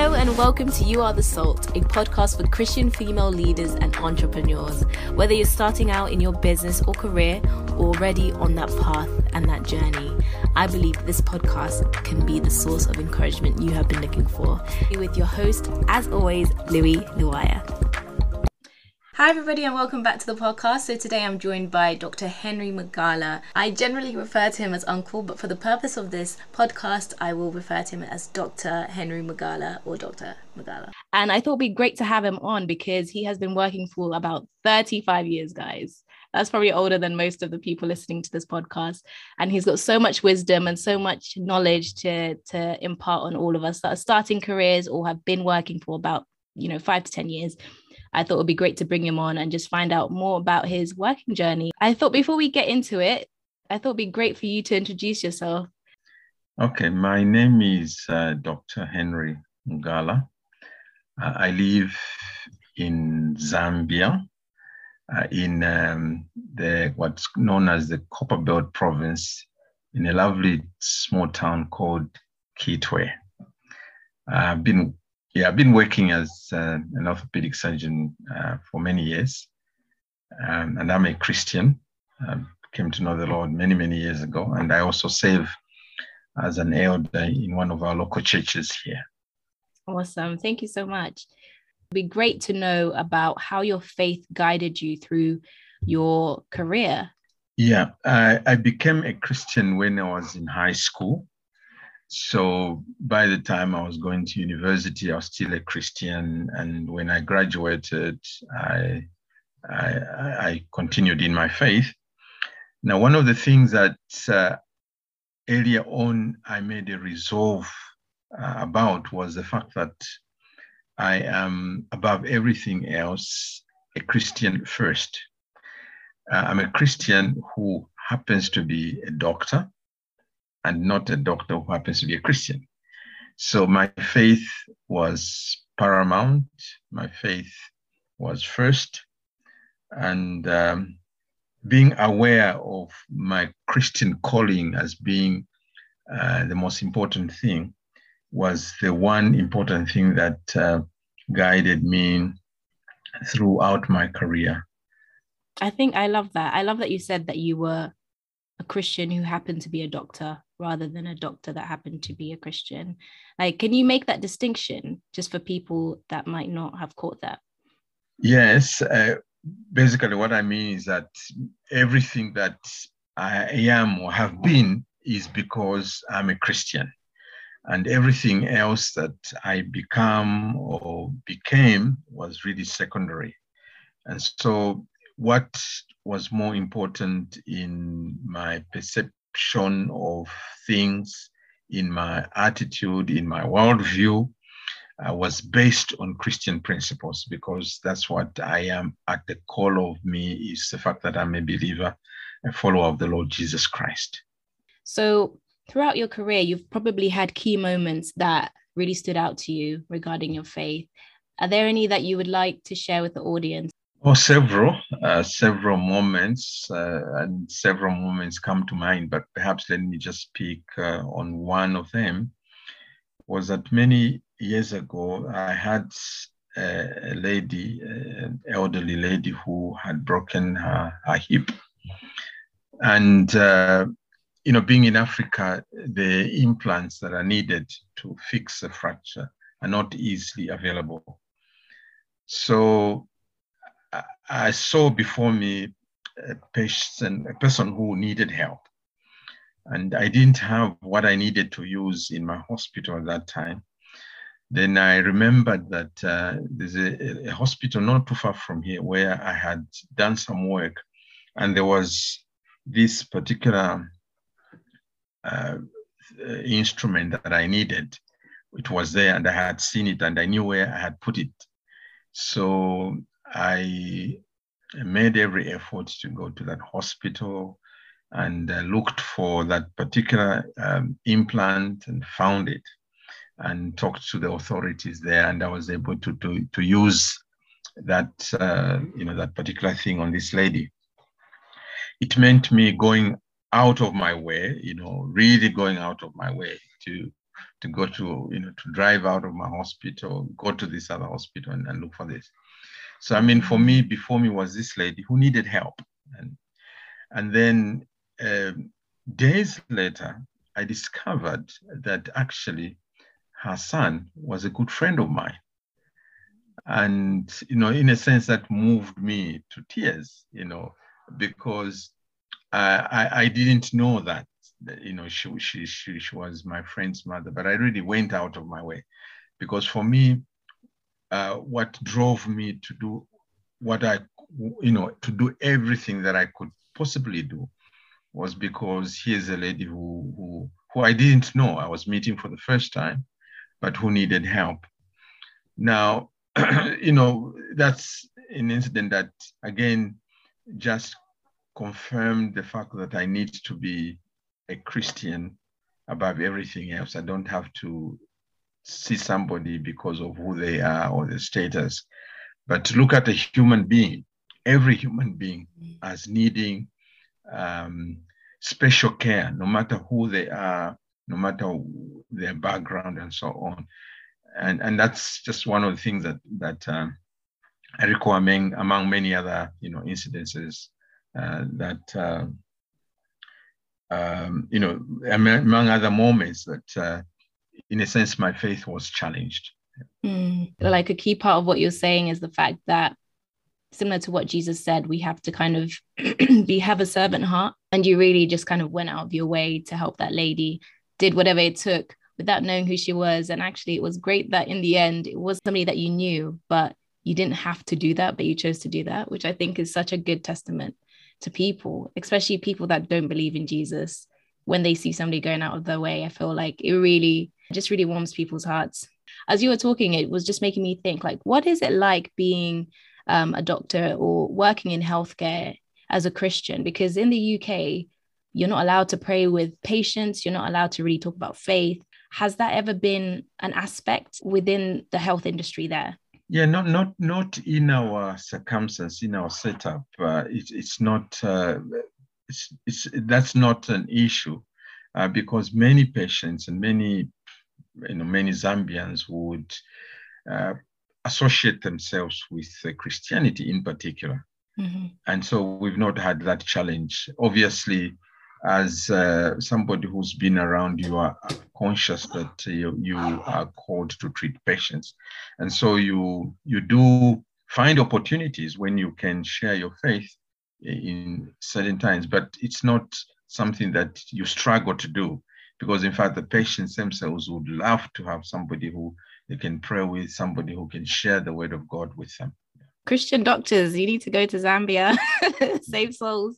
Hello and welcome to You Are the Salt, a podcast for Christian female leaders and entrepreneurs. Whether you're starting out in your business or career, or already on that path and that journey, I believe this podcast can be the source of encouragement you have been looking for. With your host, as always, Louis Luaya. Hi, everybody, and welcome back to the podcast. So, today I'm joined by Dr. Henry Magala. I generally refer to him as Uncle, but for the purpose of this podcast, I will refer to him as Dr. Henry Magala or Dr. Magala. And I thought it'd be great to have him on because he has been working for about 35 years, guys. That's probably older than most of the people listening to this podcast. And he's got so much wisdom and so much knowledge to, to impart on all of us that are starting careers or have been working for about, you know, five to 10 years I thought it would be great to bring him on and just find out more about his working journey. I thought before we get into it, I thought it'd be great for you to introduce yourself. Okay, my name is uh, Dr. Henry Ngala. Uh, I live in Zambia, uh, in um, the what's known as the Copperbelt province, in a lovely small town called Kitwe. I've been yeah, I've been working as uh, an orthopedic surgeon uh, for many years, um, and I'm a Christian. I came to know the Lord many, many years ago, and I also serve as an elder in one of our local churches here. Awesome. Thank you so much. It'd be great to know about how your faith guided you through your career. Yeah, I, I became a Christian when I was in high school. So by the time I was going to university, I was still a Christian. And when I graduated, I, I, I continued in my faith. Now, one of the things that uh, earlier on I made a resolve uh, about was the fact that I am, above everything else, a Christian first. Uh, I'm a Christian who happens to be a doctor and not a doctor who happens to be a Christian. So my faith was paramount. My faith was first. And um, being aware of my Christian calling as being uh, the most important thing was the one important thing that uh, guided me throughout my career. I think I love that. I love that you said that you were a Christian who happened to be a doctor rather than a doctor that happened to be a Christian. Like, can you make that distinction just for people that might not have caught that? Yes. Uh, basically, what I mean is that everything that I am or have been is because I'm a Christian. And everything else that I become or became was really secondary. And so, what was more important in my of things, in my attitude, in my worldview, uh, was based on Christian principles because that's what I am at the core of me is the fact that I'm a believer, a follower of the Lord Jesus Christ. So, throughout your career, you've probably had key moments that really stood out to you regarding your faith. Are there any that you would like to share with the audience? Oh, several, uh, several moments, uh, and several moments come to mind, but perhaps let me just speak uh, on one of them. Was that many years ago, I had a, lady, an elderly lady who had broken her, her hip. And, uh, you know, being in Africa, the implants that are needed to fix a fracture are not easily available. So I saw before me a person, a person who needed help. And I didn't have what I needed to use in my hospital at that time. Then I remembered that uh, there's a, a, hospital not too far from here where I had done some work, and there was this particular uh, instrument that I needed. It was there, and I had seen it, and I knew where I had put it. So I made every effort to go to that hospital and uh, looked for that particular um, implant and found it and talked to the authorities there and i was able to to, to use that uh, you know that particular thing on this lady it meant me going out of my way you know really going out of my way to to go to, you know, to drive out of my hospital, go to this other hospital and, and look for this. So, I mean, for me, before me was this lady who needed help. And, and then um, days later, I discovered that actually her son was a good friend of mine. And, you know, in a sense, that moved me to tears, you know, because uh, I, I didn't know that, you know, she, she, she, she was my friend's mother, but I really went out of my way because for me, uh, what drove me to do what I, you know, to do everything that I could possibly do was because here's a lady who, who, who I didn't know I was meeting for the first time, but who needed help. Now, you know, that's an incident that again just confirmed the fact that I need to be a Christian above everything else. I don't have to see somebody because of who they are or their status, but to look at a human being, every human being as needing um, special care, no matter who they are, no matter their background and so on. And, and that's just one of the things that, that um, I recall among, among many other you know, incidences uh, that, uh, um, you know, among other moments that, uh, in a sense, my faith was challenged. Mm. Like a key part of what you're saying is the fact that similar to what Jesus said, we have to kind of be have a servant heart. And you really just kind of went out of your way to help that lady, did whatever it took without knowing who she was. And actually, it was great that in the end, it was somebody that you knew, but you didn't have to do that, but you chose to do that, which I think is such a good testament to people, especially people that don't believe in Jesus. When they see somebody going out of their way, I feel like it really just really warms people's hearts. As you were talking, it was just making me think like, what is it like being um, a doctor or working in healthcare as a Christian? Because in the UK, you're not allowed to pray with patients, you're not allowed to really talk about faith. Has that ever been an aspect within the health industry there? Yeah, not not not in our circumstance, in our setup. Uh, it, it's not. Uh, it's, it's that's not an issue uh, because many patients and many you know many Zambians would uh, associate themselves with uh, Christianity in particular. Mm-hmm. And so we've not had that challenge. Obviously, as uh, somebody who's been around, you are conscious that you, you are called to treat patients. And so you, you do find opportunities when you can share your faith in certain times, but it's not something that you struggle to do because in fact the patients themselves would love to have somebody who they can pray with somebody who can share the word of god with them. Christian doctors you need to go to zambia. Save souls.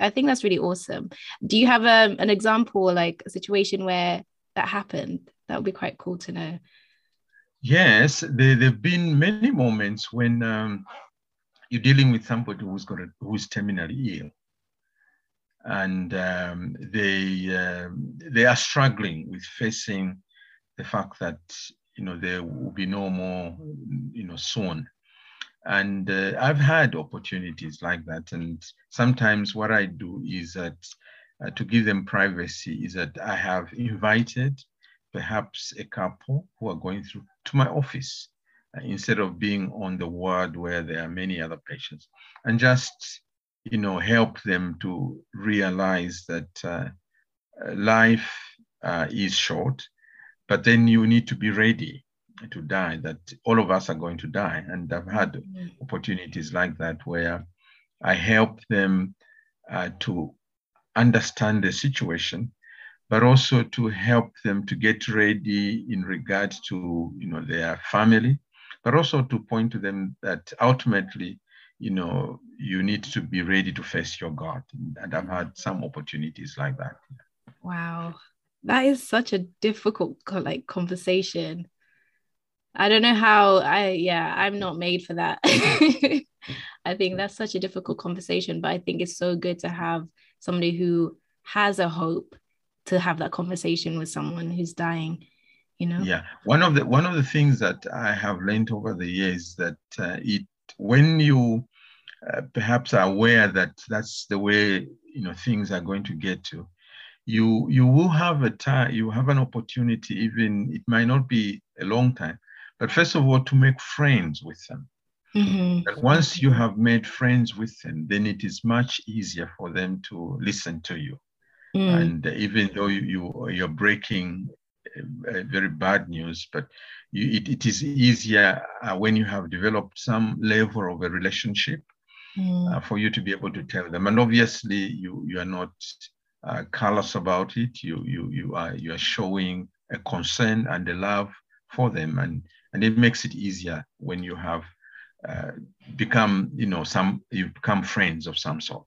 I think that's really awesome. Do you have um, an example like a situation where that happened? That would be quite cool to know. Yes there have been many moments when um, you're dealing with somebody who's got a, who's terminally ill and um, they um, they are struggling with facing the fact that you know there will be no more you know soon and uh, i've had opportunities like that. And sometimes what i do is that uh, to give them privacy is that i have invited perhaps a couple who are going through to my office uh, instead of being on the ward where there are many other patients and just you know, help them to realize that uh, life uh, is short, but then you need to be ready to die, that all of us are going to die. And I've had mm-hmm. opportunities like that where I help them uh, to understand the situation, but also to help them to get ready in regard to, you know, their family, but also to point to them that ultimately you know, you need to be ready to face your God. And I've had some opportunities like that. Wow. That is such a difficult like conversation. I don't know how I yeah, I'm not made for that. I think that's such a difficult conversation, but I think it's so good to have somebody who has a hope to have that conversation with someone who's dying you know yeah one of the one of the things that i have learned over the years that uh, it when you uh, perhaps are aware that that's the way you know things are going to get to, you you will have a time, you have an opportunity, even it might not be a long time, but first of all, to make friends with them. Mm-hmm. Once you have made friends with them, then it is much easier for them to listen to you. Mm. And even though you, you you're breaking uh, very bad news, but you, it, it is easier uh, when you have developed some level of a relationship mm. uh, for you to be able to tell them. And obviously, you you are not uh, callous about it. You you you are you are showing a concern and a love for them, and and it makes it easier when you have uh, become you know some you become friends of some sort.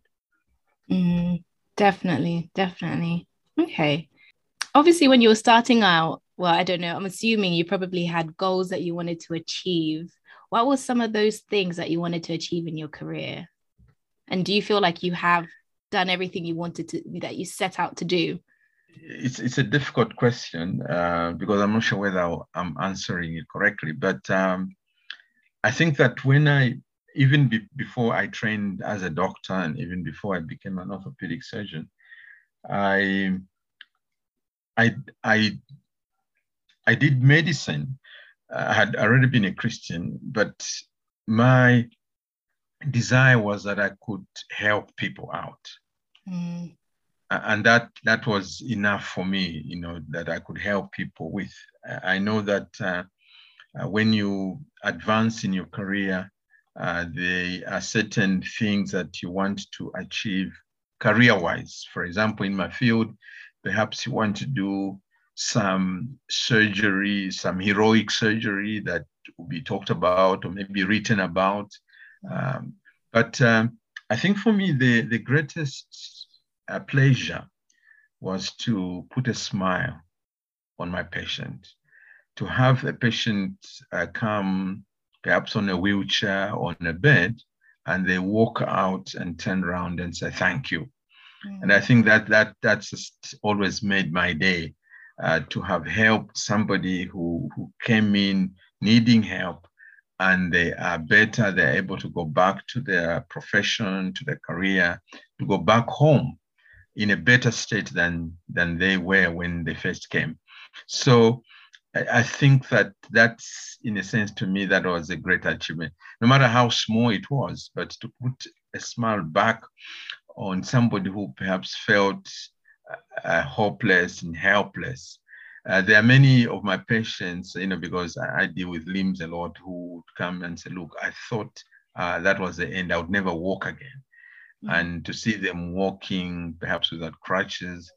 Mm, definitely, definitely. Okay. Obviously, when you were starting out, well, I don't know. I'm assuming you probably had goals that you wanted to achieve. What were some of those things that you wanted to achieve in your career? And do you feel like you have done everything you wanted to that you set out to do? It's it's a difficult question uh, because I'm not sure whether I'm answering it correctly. But um, I think that when I even be, before I trained as a doctor and even before I became an orthopedic surgeon, I I I I did medicine. I had already been a Christian, but my desire was that I could help people out. Mm. And that that was enough for me, you know, that I could help people with. I know that uh, uh, when you advance in your career, uh, there are certain things that you want to achieve career-wise. For example, in my field, perhaps you want to do some surgery, some heroic surgery that will be talked about or maybe written about. Um, but um, I think for me, the, the greatest uh, pleasure was to put a smile on my patient, to have a patient uh, come perhaps on a wheelchair, or on a bed, and they walk out and turn around and say, thank you. Mm. And I think that that that's just always made my day uh, to have helped somebody who, who came in needing help and they are better, they're able to go back to their profession, to their career, to go back home in a better state than, than they were when they first came. So I, I think that that's, in a sense, to me, that was a great achievement, no matter how small it was, but to put a smile back on somebody who perhaps felt uh, hopeless and helpless uh, there are many of my patients, you know, because I, I, deal with limbs a lot, who would come and say, "Look, I thought uh, that was the end. I would never walk again." Mm-hmm. And to see them walking, perhaps without crutches,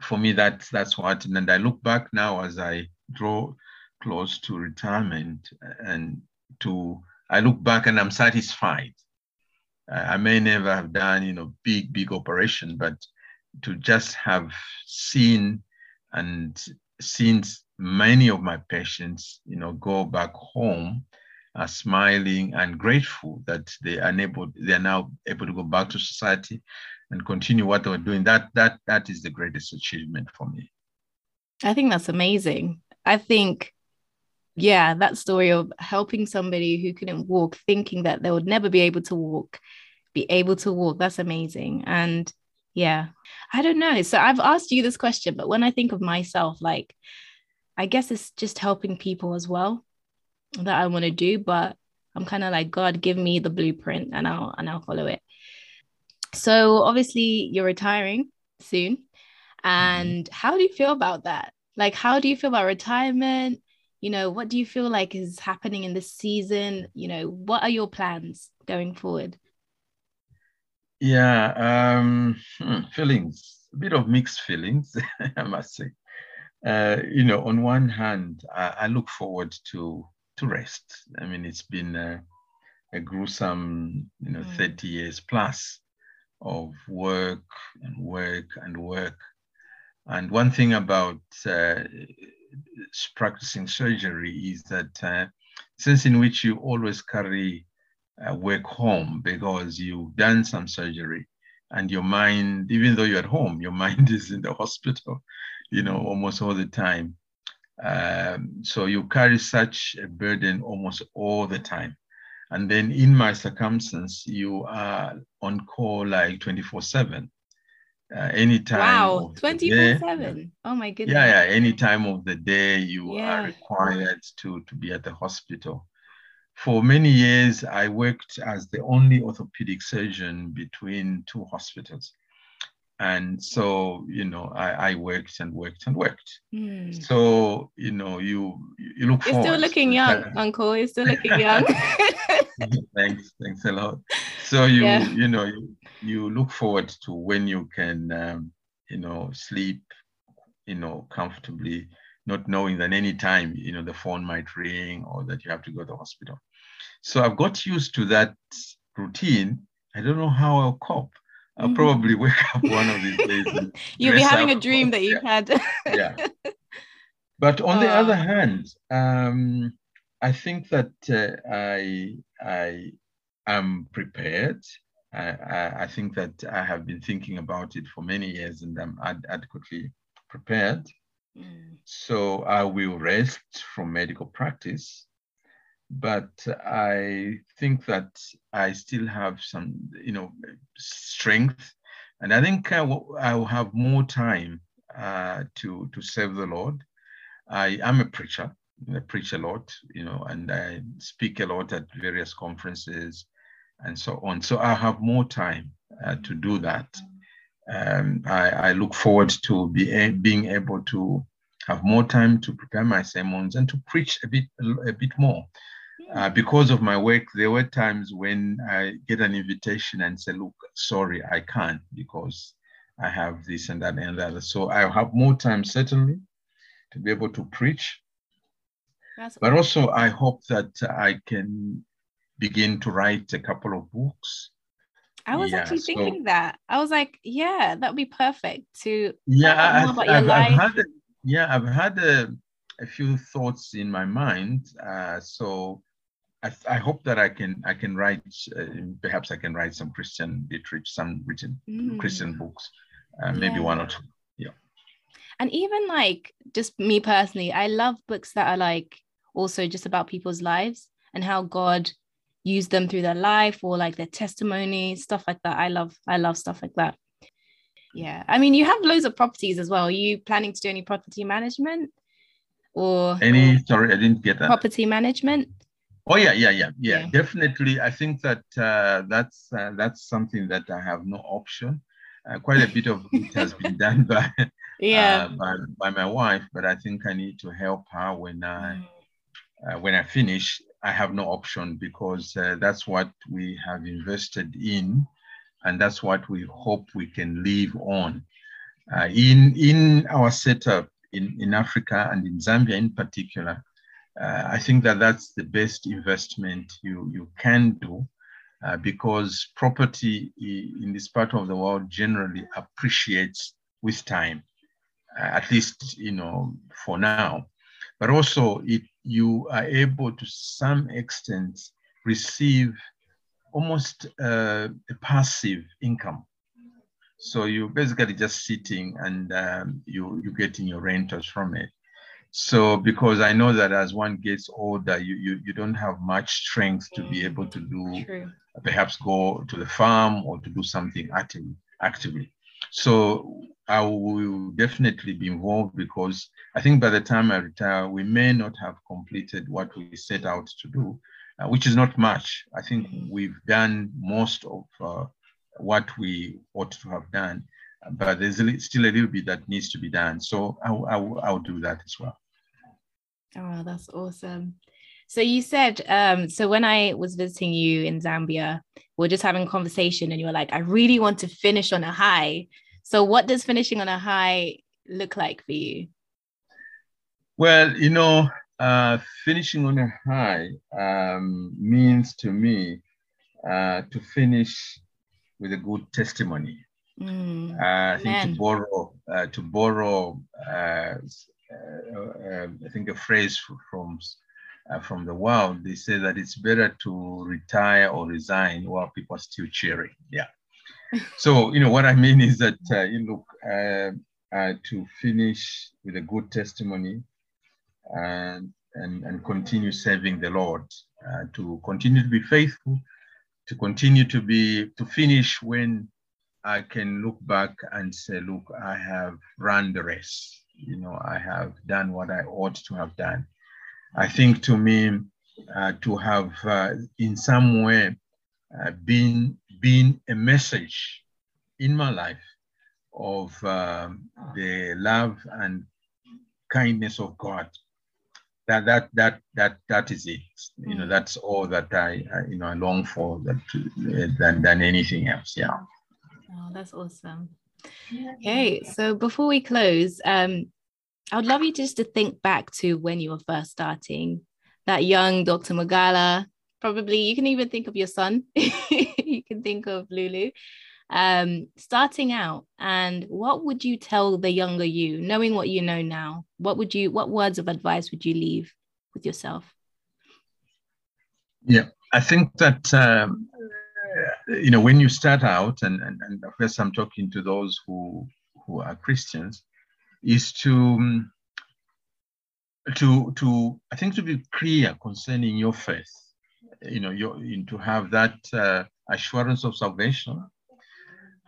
for me, that's that's what. And I look back now as I draw close to retirement, and to I look back and I'm satisfied. I may never have done, you know, big big operation, but to just have seen and since many of my patients, you know, go back home are smiling and grateful that they are able, they are now able to go back to society and continue what they were doing. That that that is the greatest achievement for me. I think that's amazing. I think, yeah, that story of helping somebody who couldn't walk, thinking that they would never be able to walk, be able to walk, that's amazing. And yeah. I don't know. So I've asked you this question, but when I think of myself, like, I guess it's just helping people as well that I want to do. But I'm kind of like, God, give me the blueprint and I'll and I'll follow it. So obviously you're retiring soon. Mm-hmm. And mm-hmm. how do you feel about that? Like, how do you feel about retirement? You know, what do you feel like is happening in this season? You know, what are your plans going forward? Yeah, um, hmm, feelings, a bit of mixed feelings, I must say. Uh, you know, on one hand, I, I, look forward to to rest. I mean, it's been a, a gruesome, you know, mm. 30 years plus of work and work and work. And one thing about uh, practicing surgery is that uh, sense in which you always carry uh, work home because you've done some surgery and your mind, even though you're at home, your mind is in the hospital, you know, almost all the time. Um, so you carry such a burden almost all the time. And then in my circumstance, you are on call like 24 7. uh, anytime. Wow, 24 7. Oh my goodness. Yeah, yeah. Any time of the day you Yeah. are required to, to be at the hospital. For many years, I worked as the only orthopedic surgeon between two hospitals. And so, you know, I, I worked and worked and worked. Hmm. So, you know, you you look You're still looking young, that. Uncle. You're still looking young. thanks thanks a lot so you Yeah. you know you, you look forward to when you can um, you know sleep you know comfortably not knowing that any time you know the phone might ring or that you have to go to the hospital so i've got used to that routine i don't know how i'll cope i'll Mhm. probably wake up one of these days You'll be having a dream that you've had. yeah. But on the other Oh. hand, um, I think that uh, I I am prepared. I, I, I think that I have been thinking about it for many years and I'm ad- adequately prepared. Mm. So I will rest from medical practice. But I think that I still have some, you know, strength, and I think I will, have more time uh, to to serve the Lord. I am a preacher. I preach a lot, you know, and I speak a lot at various conferences and so on. So I have more time uh, to do that. Um, I, I look forward to be a, being able to have more time to prepare my sermons and to preach a bit a bit more. Uh, because of my work, there were times when I get an invitation and say, "Look, sorry, I can't because I have this and that and that." So I have more time certainly to be able to preach, That's but also I hope that I can begin to write a couple of books. I was yeah, actually so- thinking that. I was like, yeah, that'd be perfect to Yeah, I, more about I, your have life. had a, yeah, I've had a, a few thoughts in my mind. Uh, so I, I hope that I can I can write uh, perhaps I can write some Christian literature, some written Mm. Christian books, uh, maybe Yeah. one or two. Yeah. and even like just me personally i love books that are like also just about people's lives and how god used them through their life or like their testimony stuff like that i love i love stuff like that yeah i mean you have loads of properties as well are you planning to do any property management or Any? Sorry, I didn't get that. property management Oh yeah, yeah, yeah, yeah. Yeah. Definitely, I think that uh, that's uh, that's something that I have no option. Uh, quite a bit of it has been done by yeah uh, by, by my wife, but I think I need to help her when I Mm. uh, when I finish. I have no option because uh, that's what we have invested in, and that's what we hope we can live on. Uh, in in our setup in in Africa and in Zambia in particular, uh, I think that that's the best investment you you can do. Uh, because property in this part of the world generally appreciates with time, uh, at least you know for now. But also, it you are able to some extent receive almost uh, a passive income. So you're basically just sitting and um, you you're getting your rentals from it. So because I know that as one gets older, you you, you don't have much strength to be able to do true perhaps go to the farm or to do something active, actively. So I will definitely be involved because I think by the time I retire, we may not have completed what we set out to do, uh, which is not much. I think we've done most of uh, what we ought to have done, but there's still a little bit that needs to be done. So I'll, I'll, I'll do that as well. Oh, that's awesome. So you said, um, so when I was visiting you in Zambia, we are just having a conversation and you were like, I really want to finish on a high. So what does finishing on a high look like for you? Well, you know, uh, finishing on a high um, means to me uh, to finish with a good testimony. Mm, Uh, I think Amen. to borrow, uh, to borrow, uh, uh, uh, I think a phrase from uh, from the world, they say that it's better to retire or resign while people are still cheering. Yeah. so you know what I mean is that uh, you look uh, uh, to finish with a good testimony and and and continue serving the Lord, uh, to continue to be faithful, to continue to be to finish when I can look back and say, look, I have run the race. You know, I have done what I ought to have done. I think to me, uh, to have uh, in some way uh, been, been a message in my life of um, the love and kindness of God. That that that that that is it. You know, mm. that's all that I, I you know I long for that uh, than than anything else. Yeah. Oh, that's awesome. Okay, so before we close, um, I would love you just to think back to when you were first starting, that young Dr. Magala. Probably you can even think of your son. you can think of Lulu um, starting out and what would you tell the younger you knowing what you know now what would you what words of advice would you leave with yourself yeah i think that um, you know when you start out and, and, and of course i'm talking to those who who are christians is to um, to to i think to be clear concerning your faith you know your to have that uh, assurance of salvation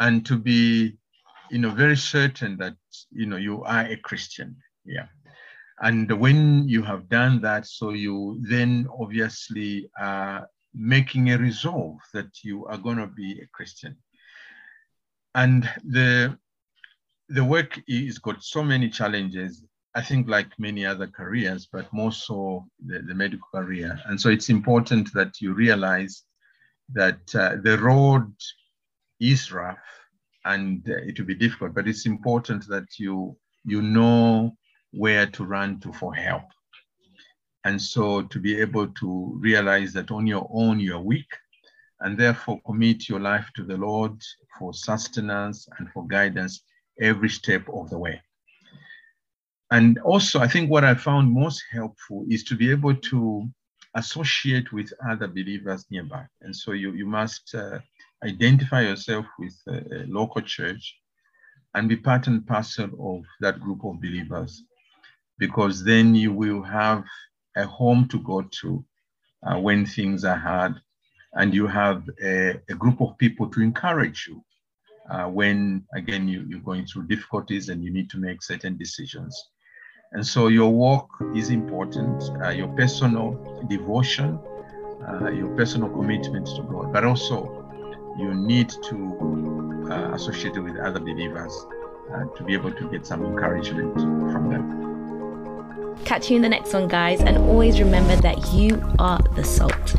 and to be you know very certain that you know you are a christian. Yeah. And when you have done that so you then obviously are making a resolve that you are going to be a christian. And the the work is got so many challenges i think like many other careers but more so the, the medical career and so it's important that you realize that uh, the road is rough and uh, it will be difficult, but it's important that you you know where to run to for help. And so to be able to realize that on your own you're weak and therefore commit your life to the Lord for sustenance and for guidance every step of the way. And also, I think what I found most helpful is to be able to associate with other believers nearby. And so you, you must uh, identify yourself with a, a local church and be part and parcel of that group of believers because then you will have a home to go to uh, when things are hard and you have a, a group of people to encourage you uh, when again you, you're going through difficulties and you need to make certain decisions and so your work is important uh, your personal devotion uh, your personal commitment to god but also you need to uh, associate with other believers uh, to be able to get some encouragement from them. Catch you in the next one, guys, and always remember that you are the salt.